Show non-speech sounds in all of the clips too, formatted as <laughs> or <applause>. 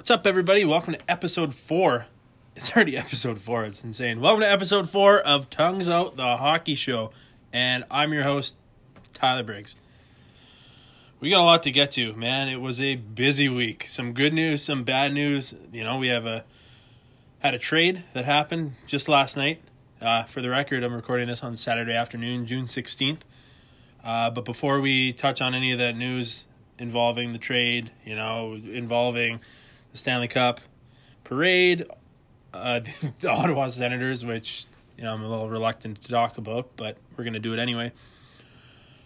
What's up, everybody? Welcome to episode four. It's already <laughs> episode four. It's insane. Welcome to episode four of Tongues Out, the hockey show. And I'm your host, Tyler Briggs. We got a lot to get to, man. It was a busy week. Some good news, some bad news. You know, we have a had a trade that happened just last night. Uh, for the record, I'm recording this on Saturday afternoon, June 16th. Uh, but before we touch on any of that news involving the trade, you know, involving the Stanley Cup parade, uh, <laughs> the Ottawa Senators, which you know I'm a little reluctant to talk about, but we're to do it anyway.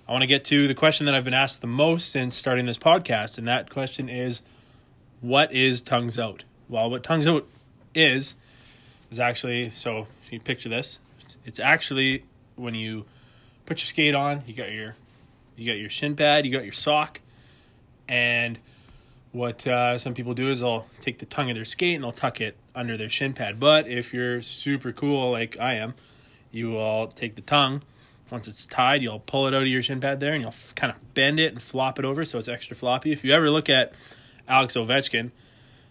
I want to get to the question that I've been asked the most since starting this podcast, and that question is, "What is tongues out?" Well, what tongues out is is actually so. If you picture this, it's actually when you put your skate on, you got your you got your shin pad, you got your sock, and what uh, some people do is they'll take the tongue of their skate and they'll tuck it under their shin pad. But if you're super cool like I am, you will take the tongue. Once it's tied, you'll pull it out of your shin pad there and you'll f- kind of bend it and flop it over so it's extra floppy. If you ever look at Alex Ovechkin,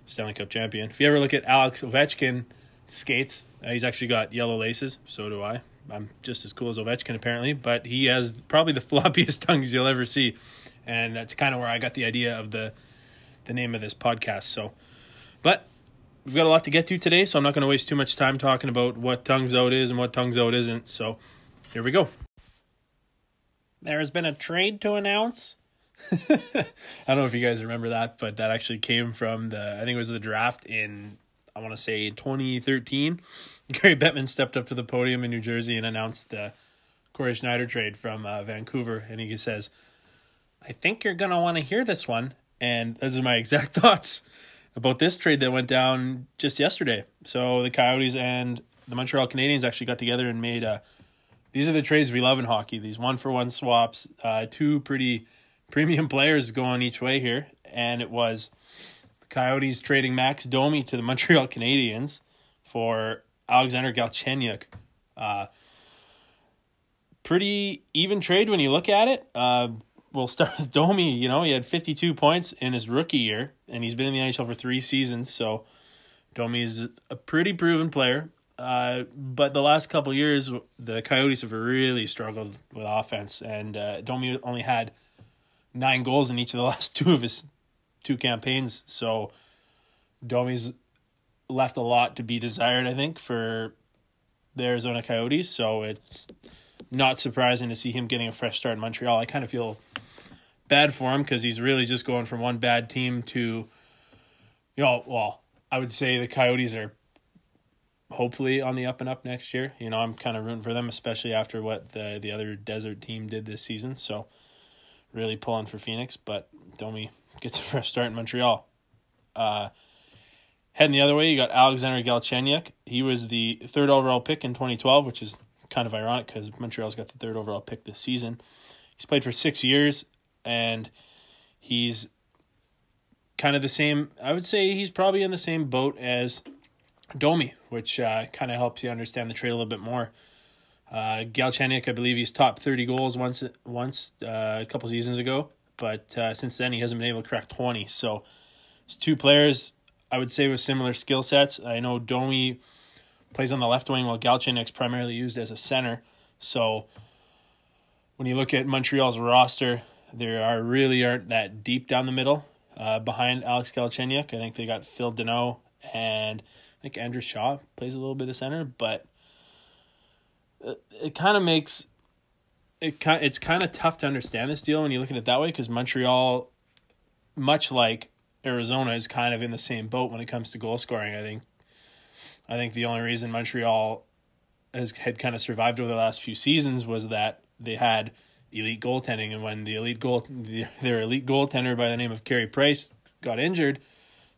Stanley Cup champion, if you ever look at Alex Ovechkin skates, uh, he's actually got yellow laces. So do I. I'm just as cool as Ovechkin apparently, but he has probably the <laughs> floppiest tongues you'll ever see, and that's kind of where I got the idea of the the name of this podcast. So, but we've got a lot to get to today, so I'm not going to waste too much time talking about what tongues out is and what tongues out isn't. So, here we go. There has been a trade to announce. <laughs> I don't know if you guys remember that, but that actually came from the I think it was the draft in I want to say 2013. <laughs> Gary Bettman stepped up to the podium in New Jersey and announced the Cory Schneider trade from uh, Vancouver, and he says, "I think you're gonna want to hear this one." And those are my <laughs> exact thoughts about this trade that went down just yesterday. So the Coyotes and the Montreal Canadiens actually got together and made a. These are the trades we love in hockey. These one for one swaps. Uh, two pretty premium <laughs> players going each way here, and it was the Coyotes trading Max Domi to the <laughs> Montreal Canadiens for Alexander Galchenyuk. Uh, pretty even trade when you look at it. Uh, we'll start with Domi. You know, he had 52 points in his rookie year, and he's been in the NHL for three seasons. So Domi is a pretty proven player. Uh, but the last couple years, the Coyotes have really struggled with offense, and uh, Domi only had nine goals in each of the <laughs> last two of his two campaigns. So Domi's left a lot to be desired, I think, for the Arizona Coyotes. So it's not surprising to see him getting a fresh start in Montreal. I kind of feel bad for him because he's really just going from one bad team to, you know, well, I would say the Coyotes are hopefully on the up and up next year. You know, I'm kind of rooting for them, especially after what the the other desert team did this season. So really pulling for Phoenix, but Domi gets a fresh start in Montreal. Uh, heading the other way, you got Alexander Galchenyuk. He was the third overall pick in 2012, which is kind of ironic because Montreal's got the third overall pick this season. He's played for six years, and he's kind of the same. I would say he's probably in the same boat as Domi, which uh, kind of helps you understand the trade a little bit more. Uh, Galchenyuk, I believe he's top thirty goals once once uh, a couple seasons ago, but uh, since then he hasn't been able to crack twenty. So it's two players I would say with similar skill sets. I know Domi plays on the left wing while Galchenyuk's primarily used as a center. So when you look at Montreal's roster, there are really aren't that deep down the middle uh, behind Alex Galchenyuk. I think they got Phil Danault and I think Andrew Shaw plays a little bit of center, but it, it kind of makes it kind it's kind of tough to understand this deal when you look at it that way because Montreal, much like Arizona, is kind of in the same boat when it comes to goal scoring. I think I think the only reason Montreal has had kind of survived over the last few seasons was that they had elite goaltending, and when the elite goal their elite goaltender by the name of Carey Price got injured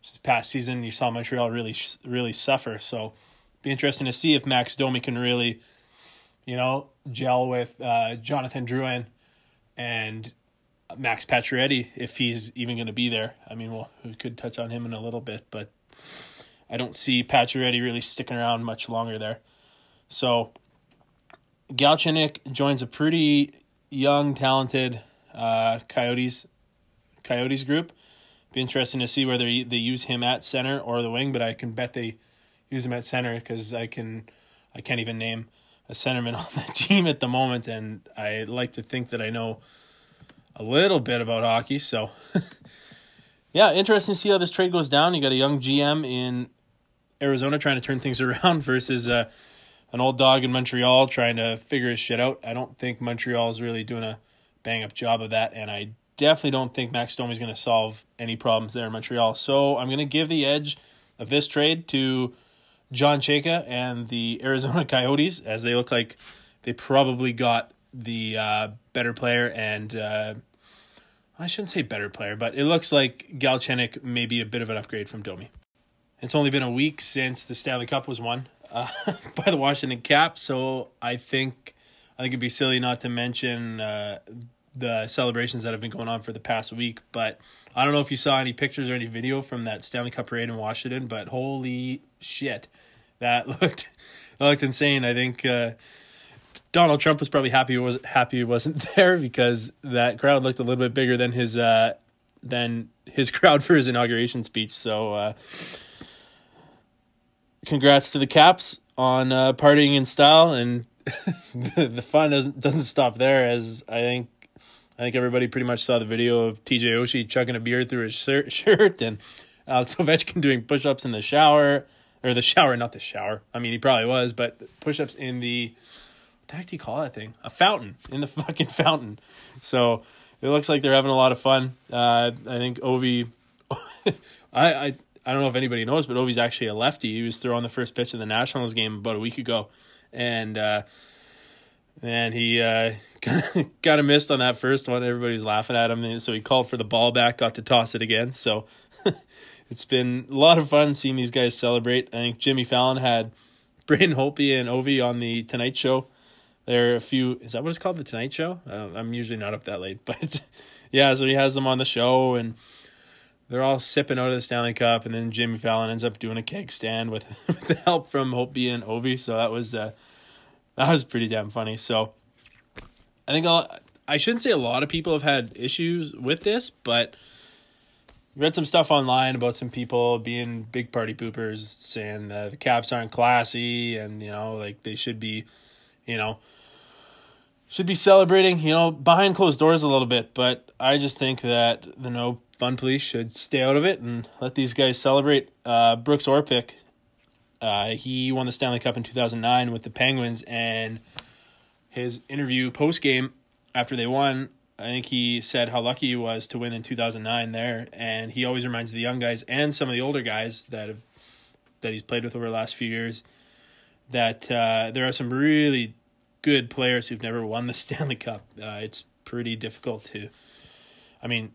this past season, you saw Montreal really really suffer. So, be interesting to see if Max Domi can really, you know, gel with uh, Jonathan Drouin and Max Pacioretty if he's even going to be there. I mean, we could touch on him in a little bit, but I don't see Pacioretty really sticking around much longer there. So Galchenyuk joins a pretty young, talented uh, Coyotes Coyotes group. be interesting to see whether they use him at center or the wing, but I can bet they use him at center because I can I can't even name a centerman <laughs> on that team at the moment, and I like to think that I know a little bit about hockey. So, <laughs> yeah, interesting to see how this trade goes down. You got a young GM in Arizona trying to turn things <laughs> around versus uh, an old dog in Montreal trying to figure his shit out. I don't think Montreal is really doing a bang up job of that, and I definitely don't think Max Domi is going to solve any problems there in Montreal. So I'm going to give the edge of this trade to John Chayka and the <laughs> Arizona Coyotes, as they look like they probably got the uh, better player and uh, I shouldn't say better player, but it looks like Galchenyuk may be a bit of an upgrade from Domi. It's only been a week since the Stanley Cup was won uh, <laughs> by the Washington Caps, so I think I think it'd be silly not to mention uh, the celebrations that have been going on for the past week. But I don't know if you saw any pictures or any video from that Stanley Cup parade in Washington, but holy shit, that <laughs> looked that looked insane. I think uh, Donald Trump was probably happy was happy he wasn't <laughs> there because that crowd looked a little bit bigger than his uh, than his crowd for his inauguration speech. So, uh, congrats to the Caps on uh, partying in style, and the, <laughs> the fun doesn't doesn't stop there. As I think I think everybody pretty much saw the video of TJ Oshie chugging a beer through his <laughs> shirt and Alex Ovechkin doing push ups in the shower. Or the shower, not the shower. I mean, he probably was, but push ups in the. What the heck do you call that thing? A fountain. In the <laughs> fucking fountain. So it looks like they're having a lot of fun. Uh, I think Ovi. I, I, I don't know if anybody knows, but Ovi's actually a lefty. He was throwing the first pitch of the Nationals game about a week ago. And. Uh, and he uh, <laughs> got a missed on that first one. Everybody's laughing at him, so he called for the ball back, got to toss it again. So <laughs> it's been a lot of fun seeing these guys celebrate. I think Jimmy Fallon had <laughs> Braden Holtby and Ovi on the Tonight Show. There are a few. Is that what it's called? The Tonight Show? I'm usually not up that late, but yeah. So he has them on the show, and they're all sipping out of the Stanley Cup, and then Jimmy Fallon ends up doing a keg stand with, <laughs> with the help from Holtby and Ovi. So that was. Uh, that was pretty damn funny. So I think I'll, I shouldn't say a lot of people have had issues with this, but read some stuff online about some people being big party poopers, saying that the Caps aren't classy and you know like they should be, you know, should be celebrating, you know, behind closed doors a little bit. But I just think that the no fun police should stay out of it and let these guys celebrate. Uh, Brooks Orpik uh, he won the Stanley Cup in 2009 with the Penguins, and his interview post game after they won, I think he said how lucky he was to win in 2009 there, and he always reminds the young guys and some of the older guys that have that he's played with over the last few years that uh, there are some really good players who've never won the <laughs> Stanley Cup. Uh, it's pretty difficult to, I mean,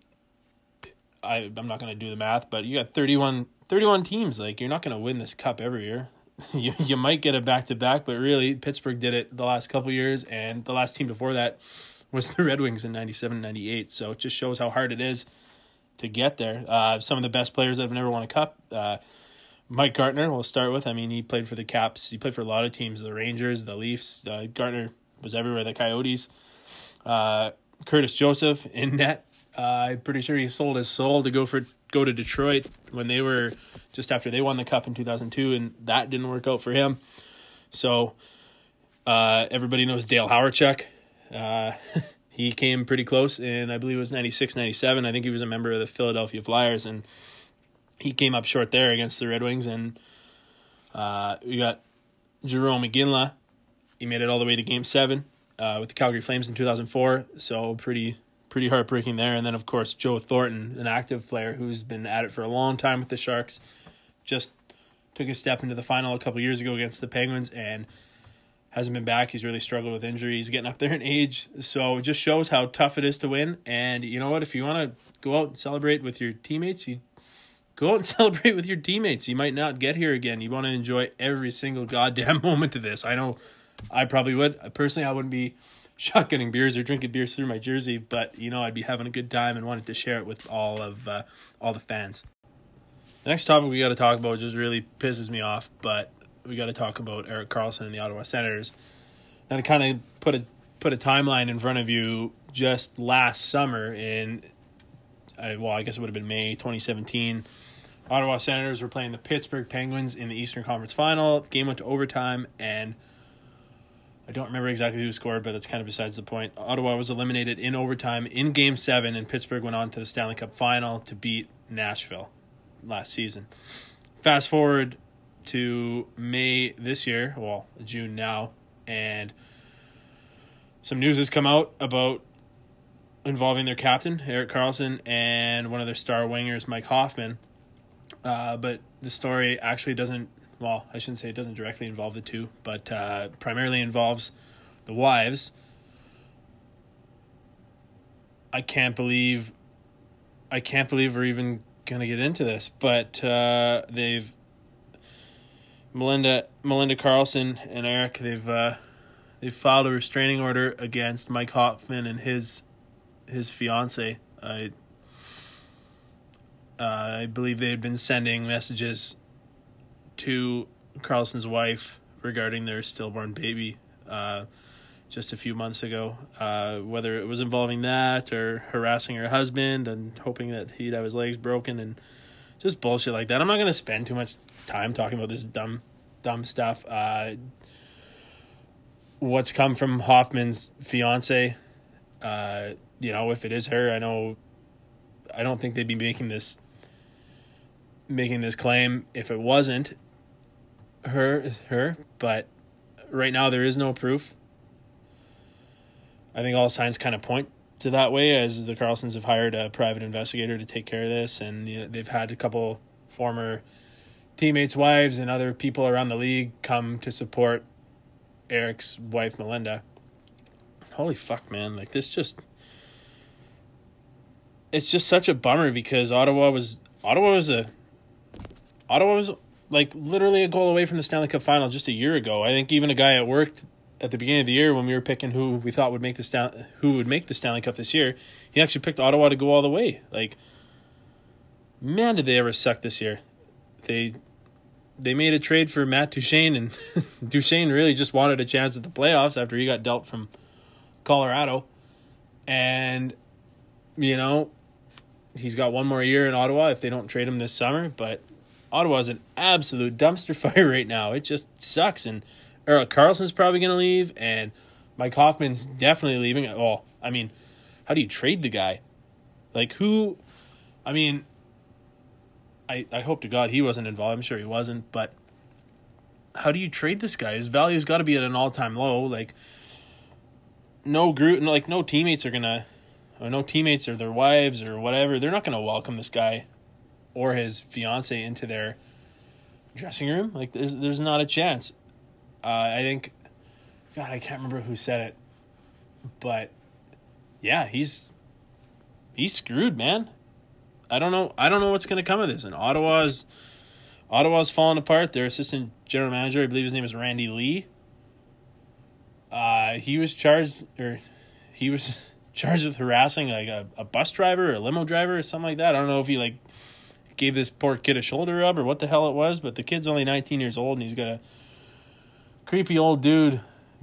I I'm not to do the math, but you got 31 31 teams. Like, you're not to win this cup every year. <laughs> you, you might get it back to back, but really, Pittsburgh did it the last couple years, and the last team before that was the <laughs> Red Wings in 97 98. So it just shows how hard it is to get there. Uh, some of the best players that have never won a cup. Uh, Mike Gartner, we'll start with. I mean, he played for the Caps. He played for a lot of teams the Rangers, the Leafs. Uh, Gartner was everywhere, the Coyotes. Uh, Curtis Joseph in net. Uh, I'm pretty sure he sold his soul to go for go to Detroit when they were just after they won the cup in 2002, and that didn't work out for him. So uh, everybody knows Dale Hawerchuk. Uh, <laughs> he came pretty close and I believe it was 96, 97. I think he was a member of the Philadelphia Flyers, and he came up short there against the Red Wings. And uh, we got Jarome Iginla. He made it all the way to Game Seven uh, with the Calgary Flames in 2004. So pretty pretty heartbreaking there. And then, of course, Joe Thornton, an active player who's been at it for a long time with the Sharks, just took a step into the final a couple years ago against the Penguins and hasn't been back. He's really struggled with injuries, he's getting up there in age. So it just shows how tough it is to win. And you know what? If you want to go out and celebrate with your teammates, you go out and <laughs> celebrate with your teammates. You might not get here again. You want to enjoy every single goddamn <laughs> moment of this. I know I probably would. Personally, I wouldn't be shotgunning beers or drinking beers through my jersey, but you know I'd be having a good time and wanted to share it with all of uh, all the fans. The next topic we got to talk about just really pisses me off, but we got to talk about Erik Karlsson and the Ottawa Senators. Now to kind of put a put a timeline in front of you, just last summer in well, I guess it would have been May 2017. Ottawa Senators were playing the Pittsburgh Penguins in the Eastern Conference Final. The game went to overtime, and I don't remember exactly who scored, but that's kind of besides the point. Ottawa was eliminated in overtime in Game 7, and Pittsburgh went on to the Stanley Cup Final to beat Nashville last season. Fast forward to May this year, well, June now, and some news has come out about involving their captain, Erik Karlsson, and one of their star wingers, Mike Hoffman. Uh, but the story actually doesn't, well, I shouldn't say it doesn't directly involve the two, but uh, primarily involves the wives. I can't believe, I can't believe we're even gonna get into this, but uh, they've Melinda Melinda Karlsson and Erik they've uh, they've filed a restraining order against Mike Hoffman and his his fiance. I uh, I believe they had been sending messages to Karlsson's wife regarding their stillborn baby uh, just a few months ago. Uh, whether it was involving that or harassing her husband and hoping that he'd have his legs broken and just bullshit like that. I'm not going to spend too much time talking about this dumb, dumb stuff. Uh, what's come from Hoffman's fiance, uh, you know, if it is her, I know, I don't think they'd be making this, making this claim if it wasn't her, her. But right now there is no proof. I think all signs kind of point to that way, as the Karlssons have hired a private investigator to take care of this, and you know, they've had a couple former teammates' wives and other people around the league come to support Erik's wife Melinda. Holy fuck, man! Like this just it's just such a bummer because Ottawa was Ottawa was a Ottawa was like literally a goal away from the Stanley Cup final just a year ago. I think even a guy at work at the beginning of the year when we were picking who we thought would make the Stan- who would make the Stanley Cup this year, he actually picked Ottawa to go all the way. Like man, did they ever suck this year. They they made a trade for Matt Duchene, and <laughs> Duchene really just wanted a chance at the playoffs after he got dealt from Colorado. And, you know, he's got one more year in Ottawa if they don't trade him this summer. But Ottawa's an absolute dumpster <laughs> fire right now. It just sucks. And Erik Karlsson's probably going to leave, and Mike Hoffman's definitely leaving. Well, I mean, how do you trade the guy? Like, who. I mean, I, I hope to God he wasn't involved. I'm sure he wasn't, but how do you trade this guy? His value's got to be at an all time low. Like no group, like no teammates are gonna, or no teammates or their wives or whatever. They're not gonna welcome this guy or his fiance into their dressing room. Like there's there's not a chance. Uh, I think, God, I can't remember who said it, but yeah, he's he's screwed, man. I don't know. I don't know what's going to come of this. And Ottawa's Ottawa's falling apart. Their assistant general manager, I believe his name is Randy Lee. Uh, he was charged, or he was <laughs> charged with harassing like a, a bus driver or a limo driver or something like that. I don't know if he like gave this poor kid a shoulder rub or what the hell it was, but the kid's only 19 years old and he's got a creepy old dude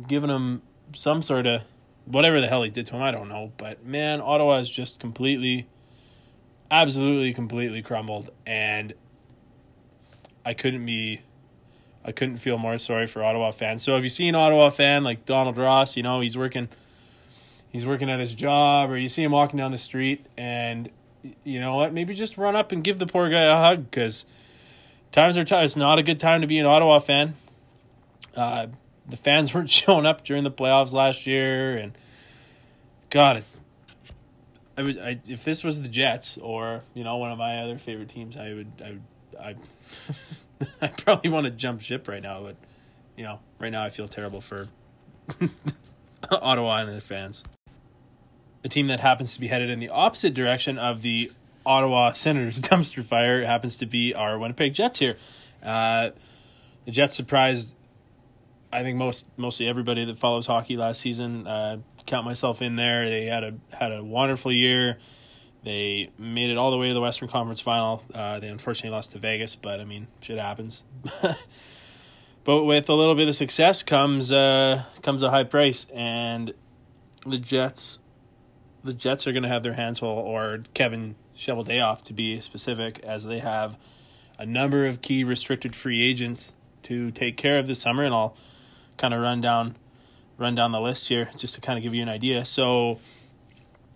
giving him some sort of whatever the hell he did to him. I don't know, but man, Ottawa is just completely absolutely completely crumbled and I couldn't be I couldn't feel more sorry for Ottawa fans. So if you see an Ottawa fan like Donald Ross, you know, he's working he's working at his job or you see him walking down the street and you know what, maybe just run up and give the poor guy a hug cuz times are tough. It's not a good time to be an Ottawa fan. Uh, the fans <laughs> weren't showing up during the playoffs last year and God, it I would I, if this was the Jets or you know one of my other favorite teams, I would I would I <laughs> I probably want to jump ship right now, but you know right now I feel terrible for <laughs> Ottawa and their fans. A team that happens to be headed in the opposite direction of the Ottawa Senators <laughs> dumpster fire happens to be our Winnipeg Jets here. Uh, the Jets surprised I think most mostly everybody that follows hockey last season. Uh, count myself in there. They had a had a wonderful year. They made it all the way to the Western Conference Final. Uh, they unfortunately lost to Vegas, but I mean, shit happens. <laughs> but with a little bit of success comes uh, comes a high price, and the Jets, the Jets are going to have their hands full, or Kevin Cheveldayoff to be specific, as they have a number of key restricted free agents to take care of this summer, and I'll kind of run down run down the list here just to kind of give you an idea. So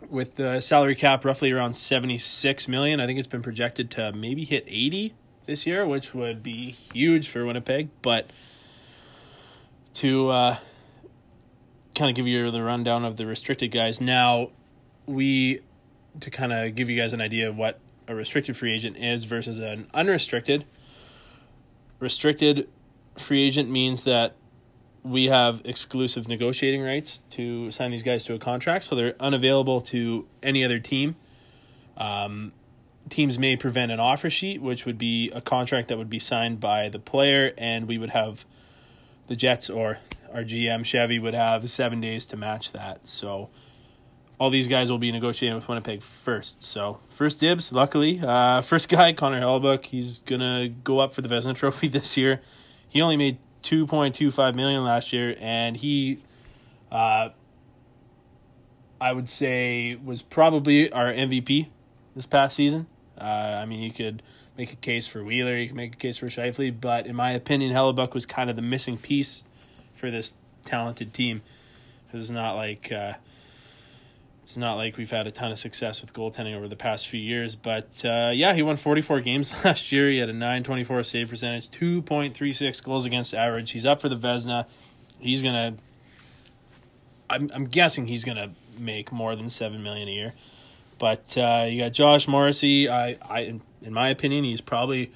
with the salary cap roughly around 76 million, I think it's been projected to maybe hit 80 this year, which would be huge for Winnipeg, but to uh, kind of give you the rundown of the restricted guys. Now, we to kind of give you guys an idea of what a restricted free agent is versus an unrestricted. Restricted free agent means that we have exclusive negotiating rights to sign these guys to a contract, so they're unavailable to any other team. Um, teams may prevent an offer sheet, which would be a contract that would be signed by the player, and we would have the Jets or our GM Chevy would have seven days to match that. So all these guys will be negotiating with Winnipeg first. So first dibs, luckily. Uh, first guy, Connor Hellebuyck, he's gonna go up for the Vezina Trophy <laughs> this year. He only made 2.25 million last year and he uh, I would say was probably our MVP this past season. Uh, I mean, you could make a case for Wheeler, you could make a case for Scheifele, but in my opinion, Hellebuyck was kind of the missing piece for this talented team. It's not like uh, it's not like we've had a ton of success with goaltending over the past few years, but uh, yeah, he won 44 games <laughs> last year. He had a 924 save percentage, 2.36 goals against average. He's up for the Vezina. He's gonna. I'm I'm guessing he's gonna make more than seven million a year. But uh, you got Josh Morrissey. I I in my opinion, he's probably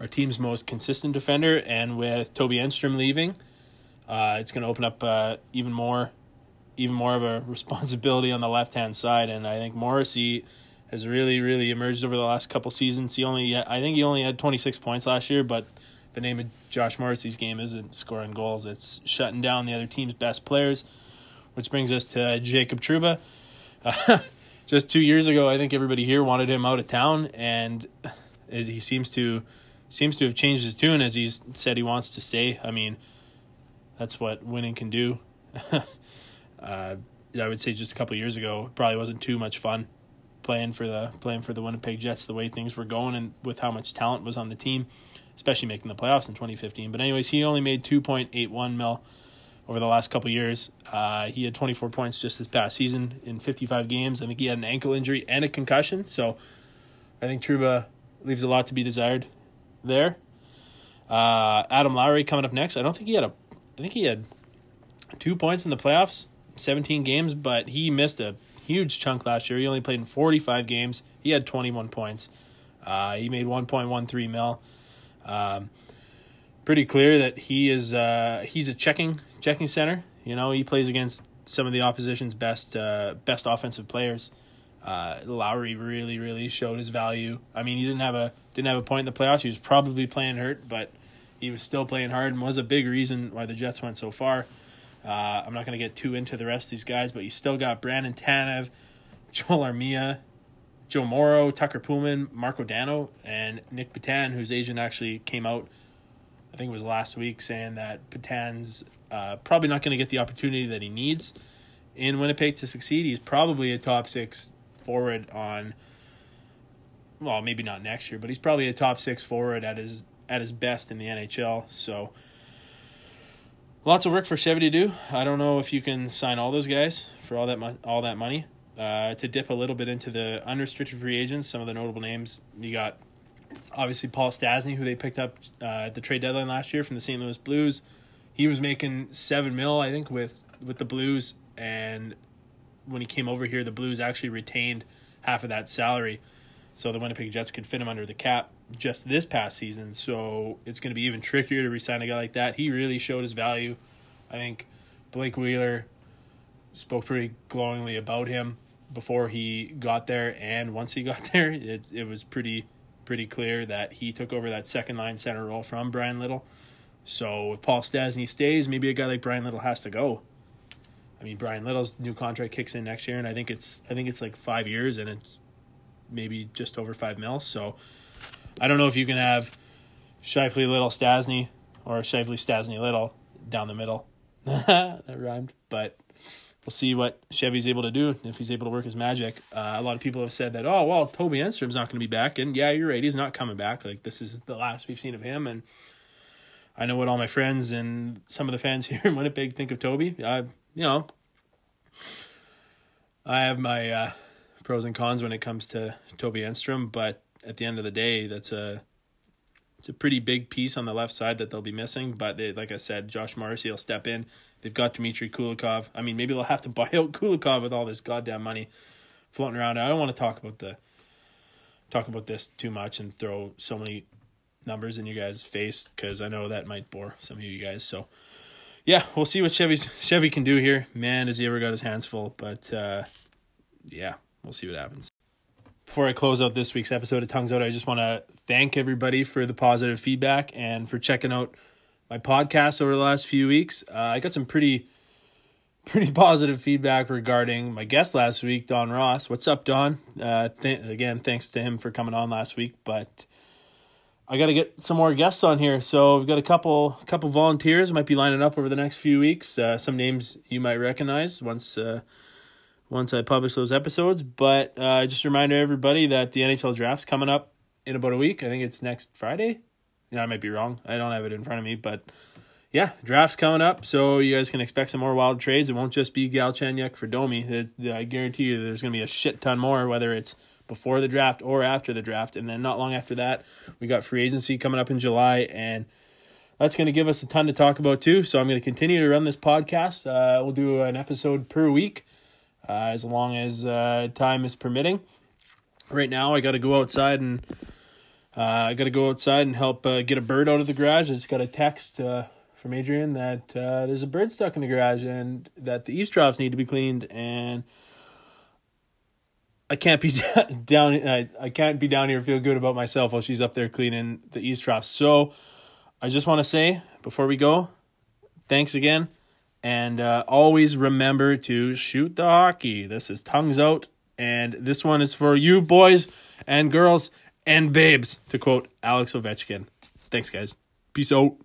our team's most consistent defender, and with Toby Enstrom leaving, uh, it's going to open up uh, even more even more of a responsibility on the left hand side. And I think Morrissey has really, really emerged over the last couple seasons. He only, I think he only had 26 points last year, but the name of Josh Morrissey's game isn't scoring goals; it's shutting down the other team's best players. Which brings us to Jacob Trouba. Uh, <laughs> just two years ago, I think everybody here wanted him out of town, and he seems to seems to have changed his tune as he's said he wants to stay. I mean, that's what winning can do. <laughs> uh, I would say just a couple years ago, probably wasn't too much fun playing for the playing for the Winnipeg Jets the way things were going and with how much talent was on the team, especially making the playoffs in 2015. But anyways, he only made 2.81 mil over the last couple years. Uh, he had 24 points just this past season in 55 games. I think he had an ankle injury and a concussion, so I think Trouba leaves a lot to be desired there. Uh, Adam Lowry coming up next. I don't think he had a. I think he had two points in the playoffs 17 games, but he missed a huge chunk last year. He only played in 45 games. He had 21 points. Uh, he made 1.13 mil. Um, pretty clear that he is uh, he's a checking checking center. You know, he plays against some of the opposition's best uh, best offensive players. Uh, Lowry really really showed his value. I mean, he didn't have a didn't have a point in the playoffs. He was probably playing hurt, but he was still playing hard and was a big reason why the Jets went so far. Uh, I'm not going to get too into the rest of these guys, but you still got Brandon Tanev, <laughs> Joel Armia, Joe Morrow, Tucker Poolman, Marko Dano, and Nic Petan, whose agent actually came out, I think it was last week, saying that Petan's uh, probably not going to get the opportunity that he needs in Winnipeg to succeed. He's probably a top six forward on, well, maybe not next year, but he's probably a top six forward at his at his best in the NHL. So lots of work for Chevy to do. I don't know if you can sign all those guys for all that mo- all that money. Uh, to dip a little bit into the unrestricted free agents, some of the notable names you got. Obviously, Paul Stastny, who they picked up uh, at the trade deadline last year from the St. Louis Blues. He was making seven mil, I think, with with the Blues, and when he came over here, the Blues actually retained half of that salary, so the Winnipeg Jets could fit him under the cap just this past season. So it's going to be even trickier to resign a guy like that. He really showed his value. I think Blake Wheeler spoke pretty glowingly about him before he got there, and once he <laughs> got there, it it was pretty pretty clear that he took over that second line center role from Bryan Little. So if Paul Stastny stays, maybe a guy like Bryan Little has to go. I mean, Bryan Little's new contract kicks in next year, and I think it's I think it's like five years, and it's maybe just over five mil. So I don't know if you can have Scheifele Little Stastny or Scheifele Stastny Little down the middle. <laughs> that rhymed, but we'll see what Chevy's able to do if he's able to work his magic. Uh, a lot of people have said that, oh well, Toby Enstrom's not going to be back, and yeah, you're right, he's not coming back. Like this is the last we've seen of him, and I know what all my friends and some of the fans <laughs> here in Winnipeg think of Toby. I, you know, I have my uh, pros and cons when it comes to Toby Enstrom, but at the end of the day, that's a it's a pretty big piece on the left side that they'll be missing. But they, like I said, Josh Morrissey will step in. They've got Dmitry Kulikov. I mean, maybe they'll have to <laughs> buy out Kulikov with all this goddamn money floating around. I don't want to talk about the talk about this too much and throw so many numbers in you guys' face because I know that might bore some of you guys. So yeah, we'll see what Chevy's Chevy can do here. Man, has he ever got his hands full? But uh, yeah, we'll see what happens. Before I close out this week's episode of Tongues Out, I just want to thank everybody for the positive feedback and for checking out my podcast over the last few weeks. Uh, I got some pretty <laughs> pretty positive feedback regarding my guest last week, Don Ross. What's up, Don? Uh, th- again, thanks to him for coming on last week, but I got to get some more guests on here. So we've got a couple couple volunteers might be lining up over the next few weeks. Uh, some names you might recognize once uh, once I publish those episodes. But uh, just a reminder everybody that the NHL draft's coming up in about a week. I think it's next Friday. Yeah, I might be wrong. I don't have it in front of me, but yeah, draft's coming up, so you guys can expect some more wild trades. It won't just be Galchenyuk for Domi. I guarantee you, there's going to be a shit ton more, whether it's before the draft or after the draft. And then not long after that, we got free agency coming up in July, and that's going to give us a ton to talk about too. So I'm going to continue to run this podcast. Uh, we'll do an episode per week as long as uh, time is permitting. Right now, I got to go outside and uh, I got to go outside and help uh, get a bird out of the garage. I just got a text uh, from Adrian that uh, there's a bird stuck in the garage and that the eaves troughs need to be cleaned and. I can't be <laughs> down. I, I can't be down here feel good about myself while she's up there cleaning the eaves troughs. So, I just want to say before we go, thanks again. And uh, always remember to shoot the hockey. This is Tongues Out. And this one is for you boys and girls and babes, to quote Alex Ovechkin. Thanks, guys. Peace out.